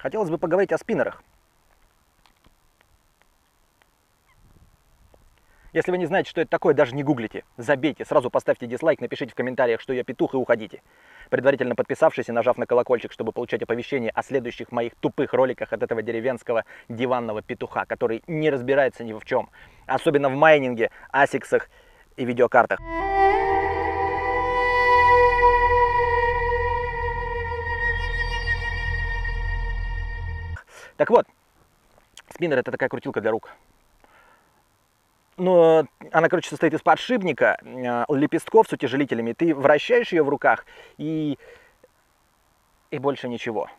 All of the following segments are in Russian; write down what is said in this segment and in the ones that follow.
хотелось бы поговорить о спиннерах. Если вы не знаете, что это такое, даже не гуглите. Забейте, сразу поставьте дизлайк, напишите в комментариях, что я петух и уходите. Предварительно подписавшись и нажав на колокольчик, чтобы получать оповещения о следующих моих тупых роликах от этого деревенского диванного петуха, который не разбирается ни в чем. Особенно в майнинге, асиксах и видеокартах. Так вот, спиннер это такая крутилка для рук но она, короче, состоит из подшипника, э, лепестков с утяжелителями. Ты вращаешь ее в руках и, и больше ничего.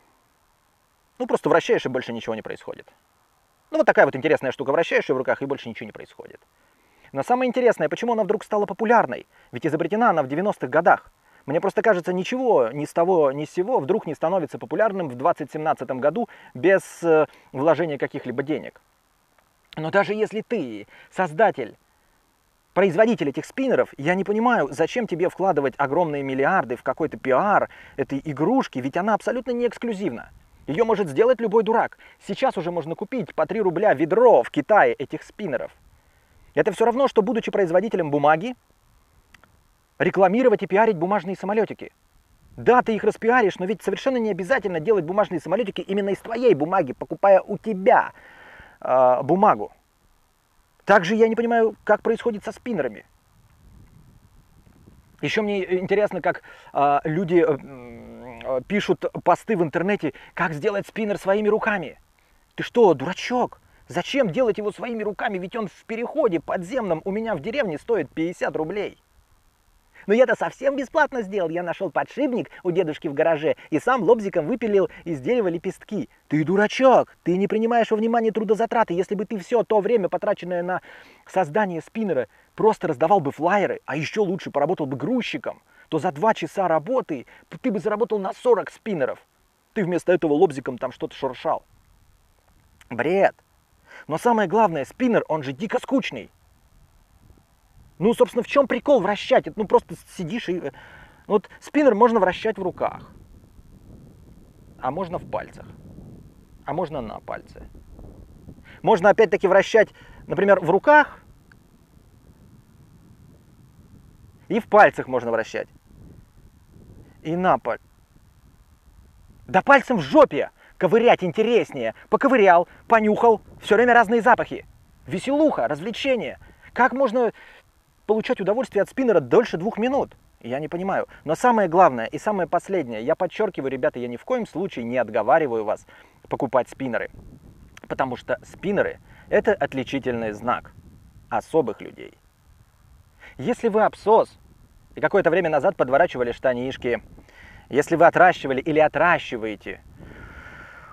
Ну, просто вращаешь, и больше ничего не происходит. Ну, вот такая вот интересная штука. Вращаешь ее в руках, и больше ничего не происходит. Но самое интересное, почему она вдруг стала популярной? Ведь изобретена она в 90-х годах. Мне просто кажется, ничего ни с того, ни с сего вдруг не становится популярным в 2017 году без э, вложения каких-либо денег. Но даже если ты создатель, производитель этих спиннеров, я не понимаю, зачем тебе вкладывать огромные миллиарды в какой-то пиар этой игрушки, ведь она абсолютно не эксклюзивна. Ее может сделать любой дурак. Сейчас уже можно купить по 3 рубля ведро в Китае этих спиннеров. Это все равно, что будучи производителем бумаги, рекламировать и пиарить бумажные самолетики. Да, ты их распиаришь, но ведь совершенно не обязательно делать бумажные самолетики именно из твоей бумаги, покупая у тебя э, бумагу. Также я не понимаю, как происходит со спиннерами. Еще мне интересно, как э, люди э, пишут посты в интернете, как сделать спиннер своими руками. Ты что, дурачок? Зачем делать его своими руками? Ведь он в переходе подземном у меня в деревне стоит 50 рублей. Но я-то совсем бесплатно сделал. Я нашел подшипник у дедушки в гараже и сам лобзиком выпилил из дерева лепестки. Ты дурачок, ты не принимаешь во внимание трудозатраты. Если бы ты все то время, потраченное на создание спиннера, просто раздавал бы флайеры, а еще лучше поработал бы грузчиком, то за два часа работы ты бы заработал на 40 спиннеров. Ты вместо этого лобзиком там что-то шуршал. Бред. Но самое главное, спиннер, он же дико скучный. Ну, собственно, в чем прикол вращать? Это, ну, просто сидишь и... Э, вот спиннер можно вращать в руках, а можно в пальцах, а можно на пальце. Можно опять-таки вращать, например, в руках, и в пальцах можно вращать. И на пальце. Да пальцем в жопе ковырять интереснее. Поковырял, понюхал, все время разные запахи. Веселуха, развлечение. Как можно получать удовольствие от спиннера дольше двух минут. Я не понимаю. Но самое главное и самое последнее, я подчеркиваю, ребята, я ни в коем случае не отговариваю вас покупать спиннеры. Потому что спиннеры – это отличительный знак особых людей. Если вы абсос и какое-то время назад подворачивали штанишки, если вы отращивали или отращиваете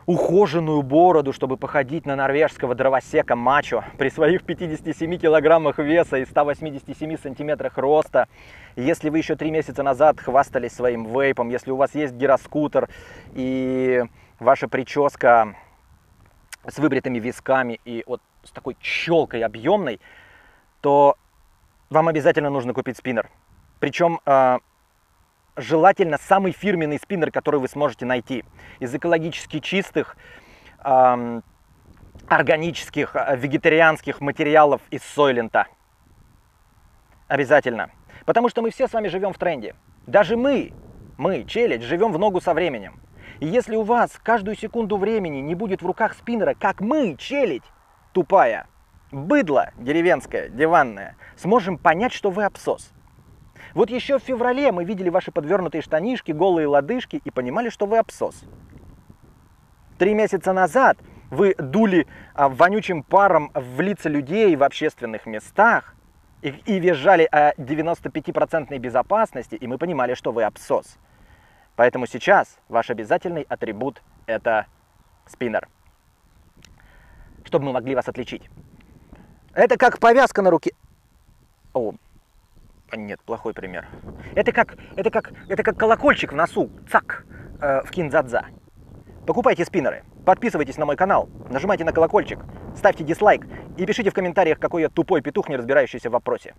ухоженную бороду, чтобы походить на норвежского дровосека мачо при своих 57 килограммах веса и 187 сантиметрах роста. Если вы еще три месяца назад хвастались своим вейпом, если у вас есть гироскутер и ваша прическа с выбритыми висками и вот с такой челкой объемной, то вам обязательно нужно купить спиннер. Причем а, желательно самый фирменный спиннер, который вы сможете найти. Из экологически чистых, эм, органических, э, вегетарианских материалов из Сойлента. Обязательно. Потому что мы все с вами живем в тренде. Даже мы, мы, челядь, живем в ногу со временем. И если у вас каждую секунду времени не будет в руках спиннера, как мы, челядь, тупая, быдло деревенское, диванное, сможем понять, что вы абсос – вот еще в феврале мы видели ваши подвернутые штанишки, голые лодыжки и понимали, что вы абсос. Три месяца назад вы дули а, вонючим паром в лица людей в общественных местах и, и визжали о 95% безопасности, и мы понимали, что вы абсос. Поэтому сейчас ваш обязательный атрибут – это спиннер. Чтобы мы могли вас отличить. Это как повязка на руке. О, а нет, плохой пример. Это как, это как, это как колокольчик в носу, цак, э, в кинзадза. Покупайте спиннеры, подписывайтесь на мой канал, нажимайте на колокольчик, ставьте дизлайк и пишите в комментариях, какой я тупой петух, не разбирающийся в вопросе.